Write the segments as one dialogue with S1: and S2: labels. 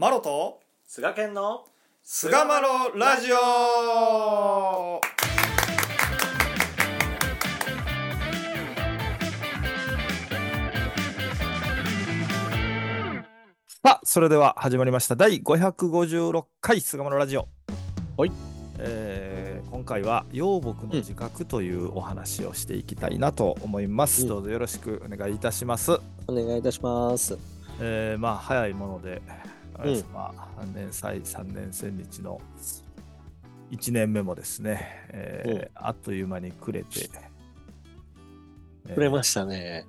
S1: マロと
S2: 菅健の
S1: 菅マロラジオ。さあそれでは始まりました。第556回菅マロラジオ。
S2: はい、
S1: えー今回は養木の自覚というお話をしていきたいなと思います、
S2: うん。
S1: どうぞよろしくお願いいたします。
S2: お願いいたします。
S1: えーまあ早いもので、
S2: うん
S1: まあ、年祭3年千日の1年目もですね、えー
S2: うん
S1: あっという間に暮れて、えー
S2: くれましたね。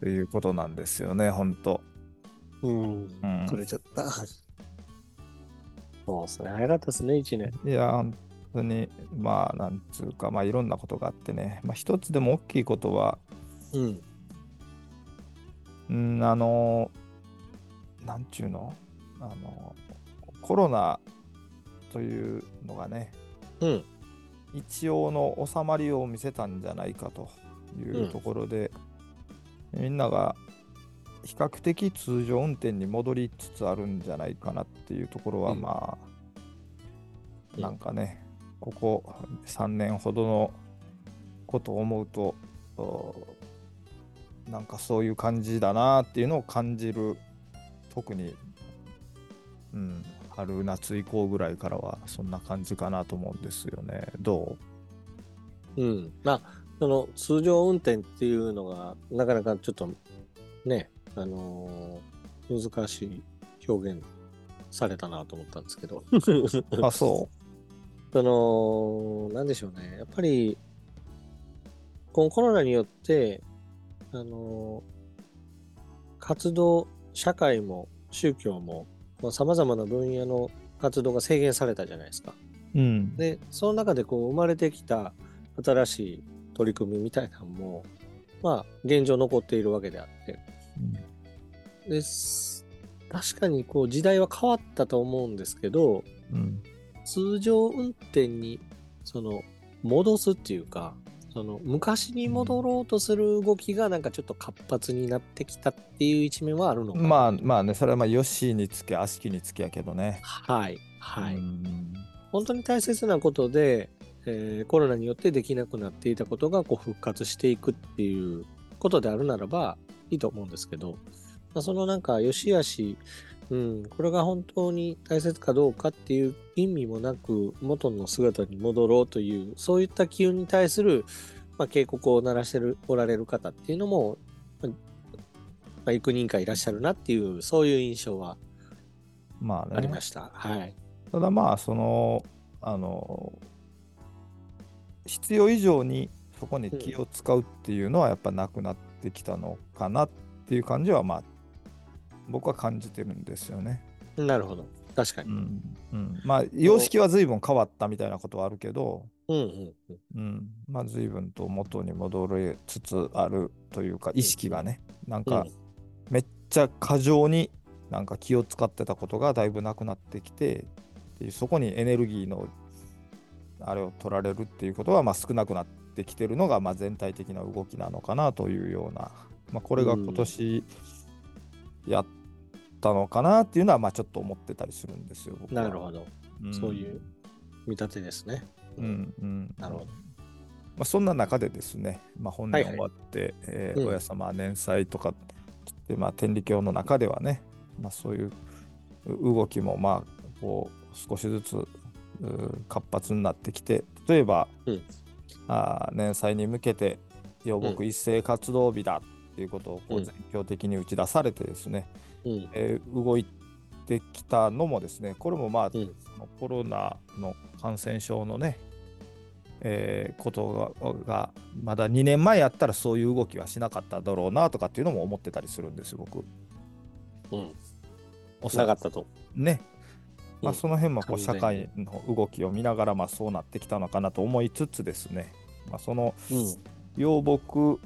S1: ということなんですよね、本当。
S2: うん。
S1: うん
S2: くれちゃった。そうですね。早かったですね、一年。
S1: いや、本当に、まあ、なんつうか、まあ、いろんなことがあってね、まあ、一つでも大きいことは、
S2: うん。
S1: うん、あの、なんちゅうの、あの、コロナというのがね、
S2: うん。
S1: 一応の収まりを見せたんじゃないかというところで、みんなが比較的通常運転に戻りつつあるんじゃないかなっていうところは、
S2: うん。
S1: まあ、
S2: うん。
S1: なんかね、ここ3年ほどのことを思うと、おなんかそういう感じだなっていうのを感じる、特に、うん、春夏以降ぐらいからはそんな感じかなと思うんですよね。ど
S2: う？ん。まあ、その通常運転っていうのが、なかなかちょっとね、あのー難しい表現されたなと思ったんですけど。
S1: う あ、そ
S2: その、なんでしょうね。やっぱり、このコロナによって、あの、活動、社会も宗教も、さまざ、まな分野の活動が制限されたじゃないですか。
S1: う。うん。
S2: で、その中でこう生まれてきた新しい取り組みみたいなのも、まあ、現状残っているわけであって。です。確かにこう時代は変わったと思うんですけど、
S1: うん。
S2: 通常運転にその戻すっていうかその昔に戻ろうとする動きがなんかちょっと活発になってきたっていう一面はあるのかな。
S1: まあまあね、それはまあ、よしにつけ、悪しきにつけやけどね。
S2: はいはい、
S1: うん。
S2: 本当に大切なことで、えーコロナによってできなくなっていたことがこう復活していくっていうことであるならばいいと思うんですけど、まあ、そのなんか良し悪し、うん、これが本当に大切かどうかっていう意味もなく元の姿に戻ろうというそういった機運に対する、まあ、警告を鳴らしてるおられる方っていうのも、まあ、幾人かいらっしゃるなっていうそういう印象は
S1: まあね。
S2: ありました。はい。
S1: ただまあ、その、あの、必要以上にそこに気を使うっていうのはやっぱなくなってきたのかなっていう感じは、まあ、僕は感じてるんですよね。
S2: なるほど。確かに。
S1: うん。うん、まあ、様式は随分変わったみたいなことはあるけど、
S2: うんうんうん。
S1: うん、まあ随分と元に戻りつつあるというか意識がねなんか
S2: うん
S1: めっちゃ過剰になんか気を使ってたことがだいぶなくなってきてそこにエネルギーのあれを取られるっていうことはまあ少なくなってきてるのがまあ全体的な動きなのかなというような、まあ、これが今年やったのかなっていうのはまあちょっと思ってたりするんですよ。
S2: なるほど。
S1: ん
S2: そういう見立てですね。
S1: うんうん、
S2: なるほど。
S1: まあ、そんな中でですね、まあ、本年終わって、えー
S2: うん
S1: 親様年祭とかで、まあ、天理教の中ではね、まあ、そういうう動きもまあこう少しずつう活発になってきて例えば、
S2: うん
S1: あー年祭に向けて養木一斉活動日だっていうことをこ
S2: う
S1: うん全教的に打ち出されてですね、
S2: うん。
S1: えー動いてきたのもですねこれもまあ、
S2: うん
S1: そのコロナの感染症のね、えーことががまだ2年前やったらそういう動きはしなかっただろうなとかっていうのも思ってたりするんですよ僕。
S2: うん。なかったと。
S1: ね。まあ、
S2: うん
S1: その辺もこう社会の動きを見ながらまあそうなってきたのかなと思いつつですね、まあ、その
S2: うん。
S1: 養木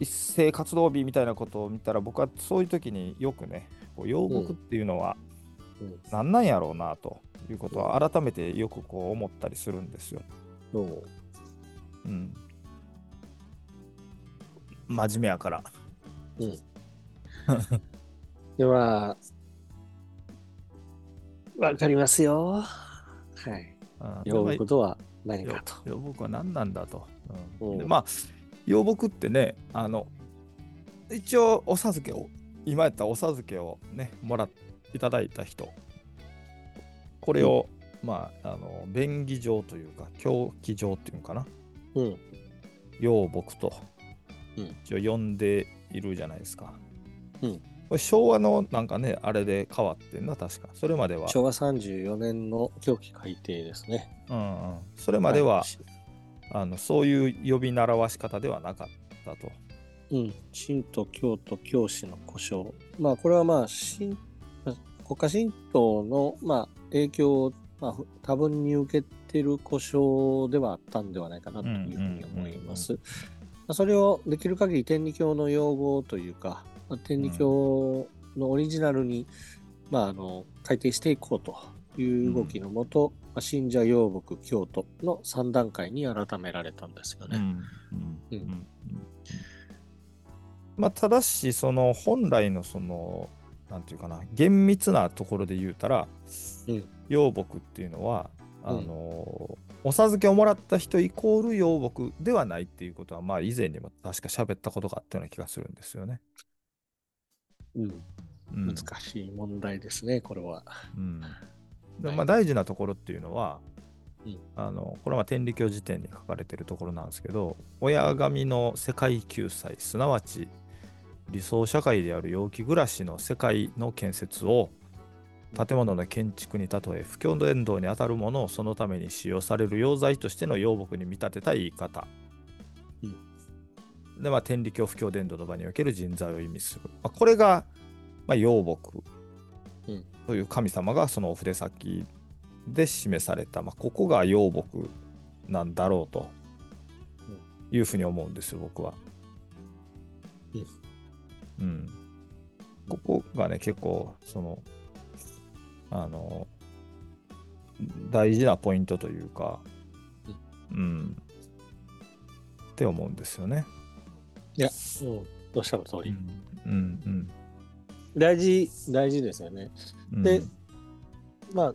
S1: 一斉活動日みたいなことを見たら僕はそういう時によくねこう養木っていうのは
S2: うん
S1: 何なんやろうなということは改めてよくこう思ったりするんですよ。
S2: そう
S1: うん、真面目やから。
S2: では、わかりますよ。はい。
S1: うん
S2: 養木とは何かと。
S1: 養木は何なんだと。うん
S2: うん
S1: でまあ養木ってねあの一応お授けを今やったらお授けをねもらっいただいた人。これを、まああの便宜上というか狂気上っていうのかな。
S2: うん。
S1: 養木と
S2: うん。
S1: 一応呼んでいるじゃないですか。
S2: うん。
S1: これ昭和のなんかねあれで変わってんな確か。それまでは、
S2: 昭和34年の狂気改定ですね。
S1: うんうん、それまでは、
S2: い
S1: あのそういう呼び習わし方ではなかったと。
S2: うん。神道、教徒、教師の故障。まあ、これはまあ、神国家神道の、まあ、影響を、まあ、ふ多分に受けてる故障ではあったんではないかなというふうに思います。まあそれをできる限り天理教の用語というか、まあ天理教のオリジナルに、まあ、あの改定していこうという動きのもと、まあ信者養木教徒の3段階に改められたんですよね。
S1: まあ、ただし、その本来のその、なんていうかな、厳密なところで言うたら、
S2: うん。
S1: 養木っていうのは、あ
S2: うん。
S1: のお授けをもらった人イコール養木ではないっていうことは、まあ以前にも確か喋ったことがあったような気がするんですよね。
S2: うん。
S1: うん。
S2: 難しい問題ですね、これは。
S1: うんまあ、大事なところっていうのは、
S2: うん。
S1: あのこれは天理教辞典に書かれてるところなんですけど親神の世界救済すなわち理想社会である陽気暮らしの世界の建設を建物の建築に例え不況伝道にあたるものをそのために使用される用材としての養木に見立てた言い方、でまあ天理教不況伝道の場における人材を意味する、まあ、これが、まあ、養木。
S2: うん
S1: という神様がそのお筆先で示された、まあ、ここが養木なんだろうというふうに思うんですよ、僕は。うん。ここがね、結構、その、あの、大事なポイントというか、うん。って思うんですよね。
S2: いや、うん、どうしたの通り。
S1: うん。うん。
S2: 大事、大事ですよね。
S1: うん。
S2: でまあ、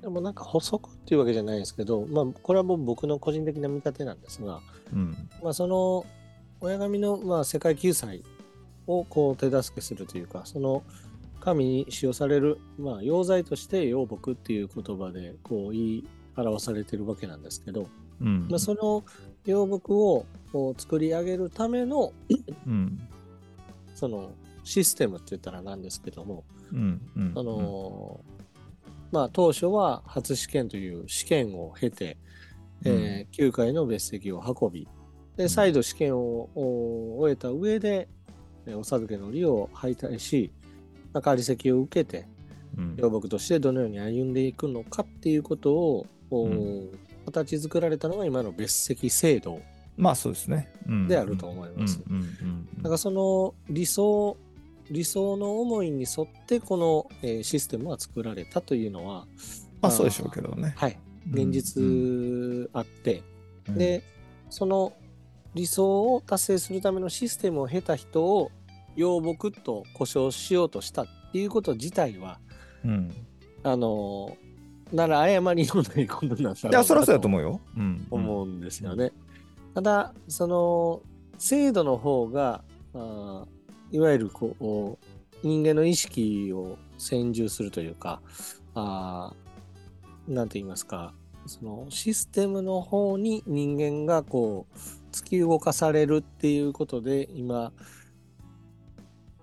S2: でもなんか補足っていうわけじゃないですけど、まあ、これはもう僕の個人的な見立てなんですが、
S1: うん。
S2: まあ、その親神の、まあ、世界救済をこう手助けするというか、その神に使用される、まあ、用材として養木っていう言葉でこう言い表されてるわけなんですけど、
S1: うん。
S2: まあ、その養木をこう作り上げるための
S1: うん。
S2: そのシステムって言ったらなんですけども、
S1: うん。うん。
S2: あのまあ当初は初試験という試験を経て、えー9回の別席を運びで再度試験をお終えた上で、えーお授けの利を敗退し、まあ、代わり席を受けて
S1: うん、
S2: 養木としてどのように歩んでいくのかっていうことを、お
S1: う
S2: 形作られたのが今の別席制度
S1: まあそうですね。うん。
S2: であると思います。だからその理想理想の思いに沿ってこの、えーシステムは作られたというのは
S1: まあそうでしょうけどね。
S2: はい。現実あって、
S1: うん、
S2: でその理想を達成するためのシステムを経た人を養木と故障しようとしたっていうこと自体は
S1: うん、
S2: あのなら誤りのないことなんだろう
S1: いや、そりゃそうやと
S2: う
S1: 思うよ。うん、
S2: 思うんですよね。ただその制度の方があーいわゆるこう人間の意識を専従するというかあなんて言いますかそのシステムの方に人間がこう突き動かされるっていうことで今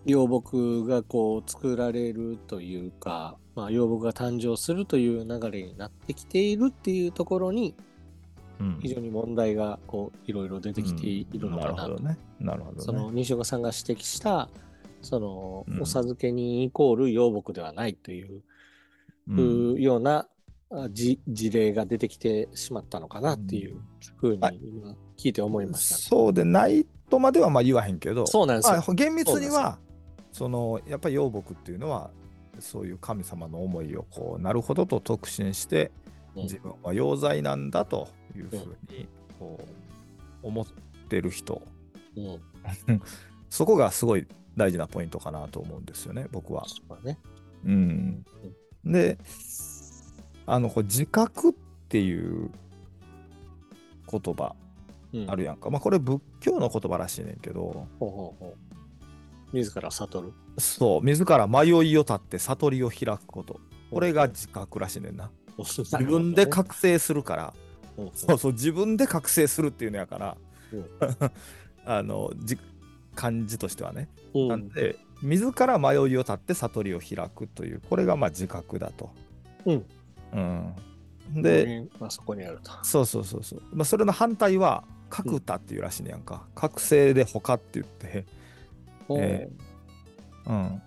S2: 養木がこう作られるというか、まあ、養木が誕生するという流れになってきているっていうところに非常に問題がこういろいろ出てきているのかなと。
S1: なるほどね。なるほどね。
S2: その西岡さんが指摘したその、
S1: うん
S2: お授け人イコール養木ではないという,、
S1: うん
S2: ような事例が出てきてしまったのかなっていうふうに
S1: はい
S2: 今聞いて思いました、ね
S1: そうでないとまではまあ言わへんけど、
S2: そうなんですよ。
S1: まあ、厳密にはそのやっぱり養木っていうのはそういう神様の思いをこうなるほどと特進して
S2: うん
S1: 自分は用罪なんだというふうにこう思ってる人
S2: うん
S1: そこがすごい大事なポイントかなと思うんですよね僕は。
S2: そうだね
S1: うん、で、あの、これ自覚っていう言葉
S2: うん
S1: あるやんか。まあ、これ仏教の言葉らしいねんけど、
S2: ほうほうほう。自ら悟る。
S1: そう、自ら迷いを立って悟りを開くこと。これが自覚らしいねんな。
S2: 自
S1: 自分で覚醒するから、
S2: うん
S1: そうそう、自分で覚醒するっていうのやから、
S2: うん
S1: あの、じ漢字としてはね。
S2: うん
S1: なんで、自ら迷いを立って悟りを開くという、これがまあ自覚だと。
S2: うん。
S1: うん。で、
S2: まあ、そこにあると。
S1: そうそうそうそう。まあ、それの反対は、覚多っていうらしいねやんか。覚醒で他って言って、えうん。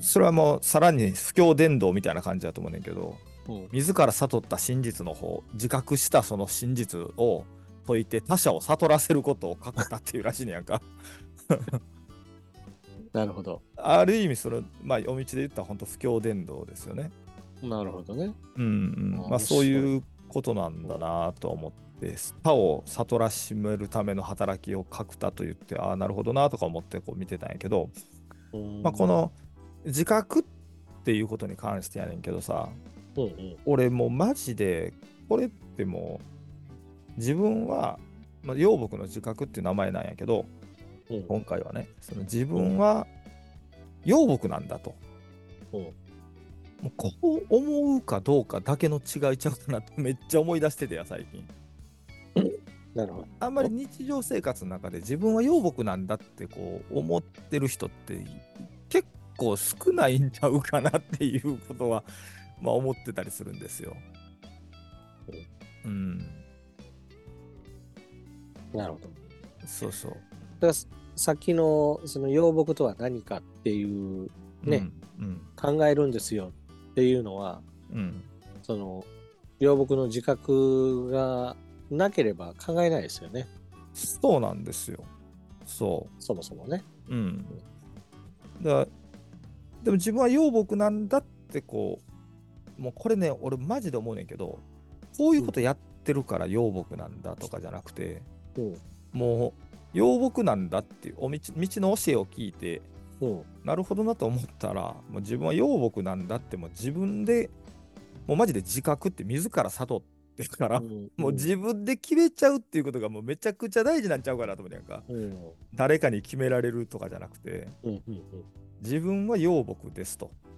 S1: それはもうさらに不況伝道みたいな感じだと思うねんけど、
S2: うん
S1: 自ら悟った真実の方、自覚したその真実を解いて他者を悟らせることを覚多っていうらしいねやんか。
S2: なるほど。
S1: ある意味それ、まあ、お道で言ったら本当不況伝道ですよね。
S2: なるほどね。
S1: うんうんまあ、そういうことなんだなと思って、他を悟らしめるための働きを書くたと言って、ああ、なるほどなとか思ってこう見てたんやけど、まあ、こ、の自覚っていうことに関してやねんけどさ、
S2: うんうん。
S1: 俺もうマジで、これってもう、自分は、まあ、養木の自覚っていう名前なんやけど、
S2: うん
S1: 今回はね、その自分は養木なんだと。
S2: うん
S1: もうこう思うかどうかだけの違いちゃうかなってめっちゃ思い出しててや、最近。
S2: なるほど。
S1: あんまり日常生活の中で自分は養木なんだってこう思ってる人って結構少ないんちゃうかなっていうことは、まあ、思ってたりするんですよ。うん、
S2: なるほど。
S1: そうそう。
S2: だからさっきのその養木とは何かっていうね、
S1: うん。
S2: 考えるんですよっていうのは
S1: うん。うん
S2: その養木の自覚がなければ考えないですよね
S1: そうなんですよ。そ
S2: そもそもね。
S1: う。うん。だでも自分は養木なんだってこう、もうこれね、俺マジで思うねんけど、こういうことやってるから養木なんだとかじゃなくて、
S2: うん。
S1: もう養木なんだっていうお道道の教えを聞いて、
S2: うん。
S1: なるほどなと思ったら、もう自分は養木なんだってもう自分で、もうマジで自覚って自ら悟ってから、
S2: うん。
S1: もう自分で決めちゃうっていうことがもうめちゃくちゃ大事なんちゃうかなと思うねんか。
S2: うん。
S1: 誰かに決められるとかじゃなくて、
S2: うん。うん。
S1: 自分は養木ですと。
S2: うん。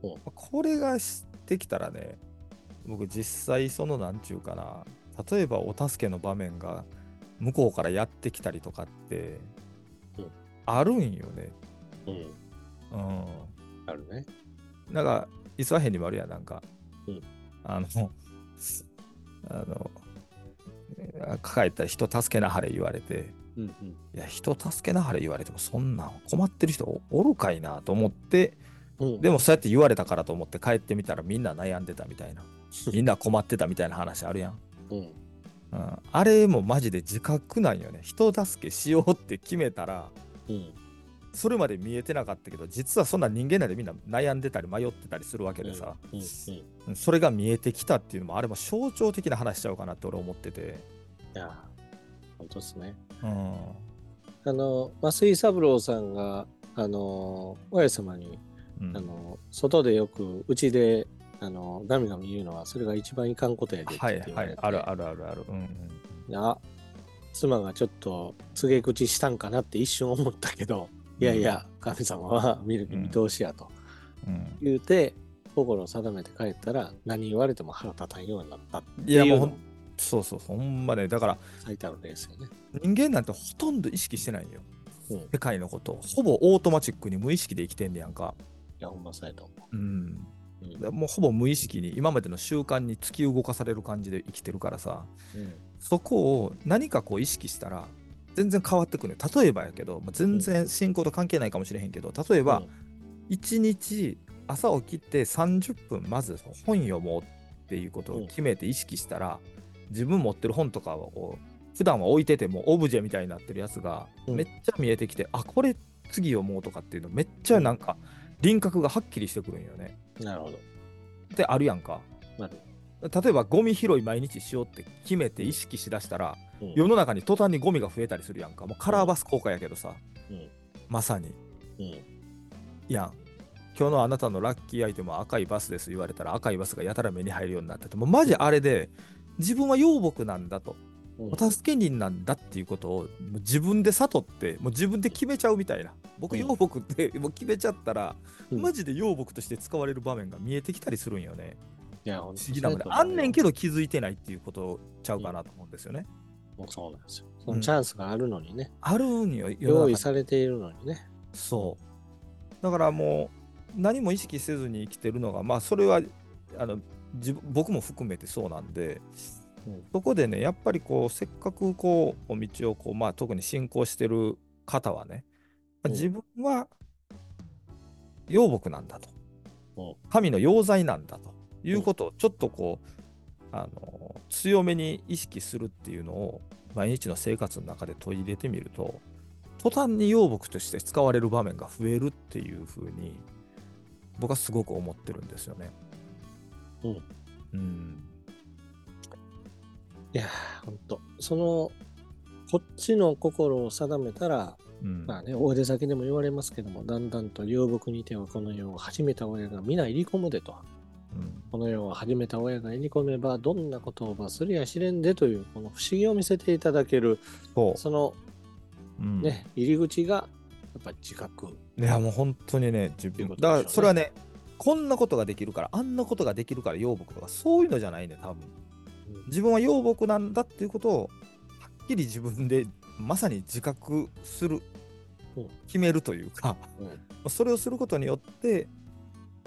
S1: これがしてきたらね、僕実際そのなんちゅうかな、例えばお助けの場面が向こうからやってきたりとかって
S2: うん、
S1: あるんよね。
S2: うんうん
S1: うん。
S2: あるね。
S1: なんか、イスラヘンにもあるやん、なんか。
S2: うん
S1: あの、あの、抱えた人助けなはれ言われて、
S2: うんうん
S1: いや、人助けなはれ言われても、そんなん困ってる人おおるかいなと思って、
S2: うん、
S1: でもそうやって言われたからと思って帰ってみたらみんな悩んでたみたいな。みんな困ってたみたいな話あるやん。
S2: うん、
S1: うん、あれもマジで自覚なんよね。人助けしようって決めたら、
S2: うん、
S1: それまで見えてなかったけど、実はそんな人間なんでみんな悩んでたり迷ってたりするわけでさ、
S2: うん
S1: それが見えてきたっていうのも、あれも象徴的な話しちゃうかなって俺思ってて。
S2: いや、本当ですね。
S1: うん。
S2: あの、増井三郎さんが、あの、親様に、
S1: うん
S2: あの、外でよく、うちで、あの、ガミガミ言うのは、それが一番いかんことやでって
S1: はいはい、あるあるあるある。うんうん、
S2: あ、妻がちょっと告げ口したんかなって一瞬思ったけど、いやいや、神様は見抜き見通しやと
S1: うん。
S2: 言うて、心を定めて帰ったら、何言われても腹立たんようになったって
S1: いやもう
S2: いうのも
S1: そうそうそう、ほんまね、だから
S2: 最たる例ですよね。
S1: 人間なんてほとんど意識してないんよ。
S2: うん。い
S1: 世界のことをほぼオートマチックに無意識で生きてんねやんか。
S2: や、ほんまそうやと思
S1: うん。
S2: う。うん。
S1: でもうほぼ無意識に今までの習慣に突き動かされる感じで生きてるからさ、
S2: うん
S1: そこを何かこう意識したら全然変わってくるね。例えばやけど、まあ全然進行と関係ないかもしれへんけど、例えば、1日朝起きて30分まず本読もうっていうことを決めて意識したら、自分持ってる本とかを普段は置いててもオブジェみたいになってるやつが
S2: うん
S1: めっちゃ見えてきて、あこれ次読もうとかっていうのめっちゃなんか輪郭がはっきりしてくるんよね。
S2: うんなるほど。
S1: ってあるやんか。
S2: なる
S1: 例えばゴミ拾い毎日しようって決めて意識しだしたら、
S2: うん
S1: 世の中に途端にゴミが増えたりするやんか。もうカラーバス効果やけどさ、
S2: うん
S1: まさに。
S2: うん
S1: やん。今日のあなたのラッキーアイテムは赤いバスです言われたら赤いバスがやたら目に入るようになっててもうマジあれで自分は養牧なんだと
S2: うん
S1: お助け人なんだっていうことを自分で悟ってもう自分で決めちゃうみたいな。僕
S2: うん
S1: 養牧ってもう決めちゃったら、
S2: うん。
S1: マジで養牧として使われる場面が見えてきたりするんよね。
S2: いや、
S1: 不
S2: と
S1: 思議なもんで。あんねんけど気づいてないっていうことちゃうかなと思うんですよね、
S2: もうそうなんですよ。そのチャンスがあるのにね、
S1: あるんよ
S2: 用意されているのにね。
S1: そう。だからもう何も意識せずに生きてるのがまあそれはあの自分僕も含めてそうなんで、
S2: うん
S1: そこでねやっぱりこうせっかくこうお道をこう、まあ、特に信仰してる方はね、
S2: うん
S1: 自分は養牧なんだと、
S2: うん
S1: 神の養剤なんだということをちょっとこうあの強めに意識するっていうのを毎日の生活の中で取り入れてみると途端に養牧として使われる場面が増えるっていうふうに僕はすごく思ってるんですよね。
S2: うん。
S1: うん。
S2: いやー、ほんと。その、こっちの心を定めたら、
S1: うん。
S2: まあね、大出先でも言われますけども、だんだんと遊牧にてはこの世を始めた親が皆入り込むでと。
S1: うん
S2: この世を始めた親が入り込めば、どんなことを罰すりやしれんでという、この不思議を見せていただける、
S1: そ
S2: の
S1: うん
S2: ね、入り口が、やっぱり自覚。
S1: いやもう本当にね、自分、
S2: ね
S1: だからそれはね、こんなことができるから、あんなことができるから養牧とか、そういうのじゃないね、多分自分は養牧なんだっていうことを、はっきり自分でまさに自覚する
S2: う。ん、
S1: 決めるというか、
S2: う。ん
S1: それをすることによって、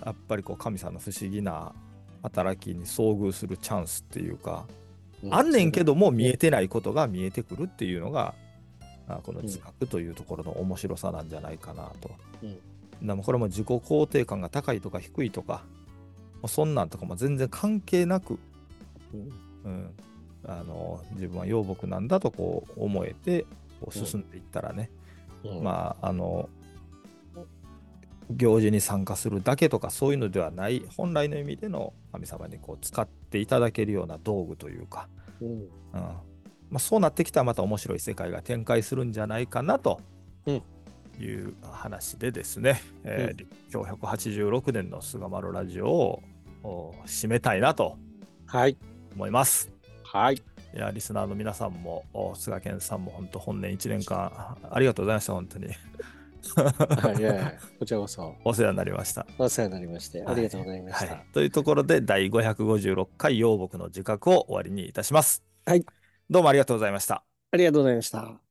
S1: やっぱりこう神様の不思議な働きに遭遇するチャンスっていうか、
S2: うん。
S1: あんねんけども見えてないことが見えてくるっていうのが、あこの自覚というところの面白さなんじゃないかなと。
S2: うん。
S1: でもこれも自己肯定感が高いとか低いとか、そんなんとかも全然関係なく、
S2: うん
S1: うん、あの自分は養牧なんだとこう思えてこう進んでいったらね、
S2: うん。
S1: まああの行事に参加するだけとかそういうのではない本来の意味での神様にこう使っていただけるような道具というか、
S2: うん。
S1: うん。まあ、そうなってきたらまた面白い世界が展開するんじゃないかなと。
S2: うん。
S1: いう話でですね、えー
S2: うん。
S1: 立教186年の菅丸ラジオをお締めたいなと。
S2: はい。
S1: 思います。
S2: はい。
S1: いや、リスナーの皆さんも、お菅健さんも本当本年1年間ありがとうございました、本当に。
S2: はい、いやいや こちらこそ
S1: お世話になりました。
S2: お世話になりまして、ありがとうございました。
S1: はいというところで、第556回養牧の自覚を終わりにいたします。
S2: はい。
S1: どうもありがとうございました。
S2: ありがとうございました。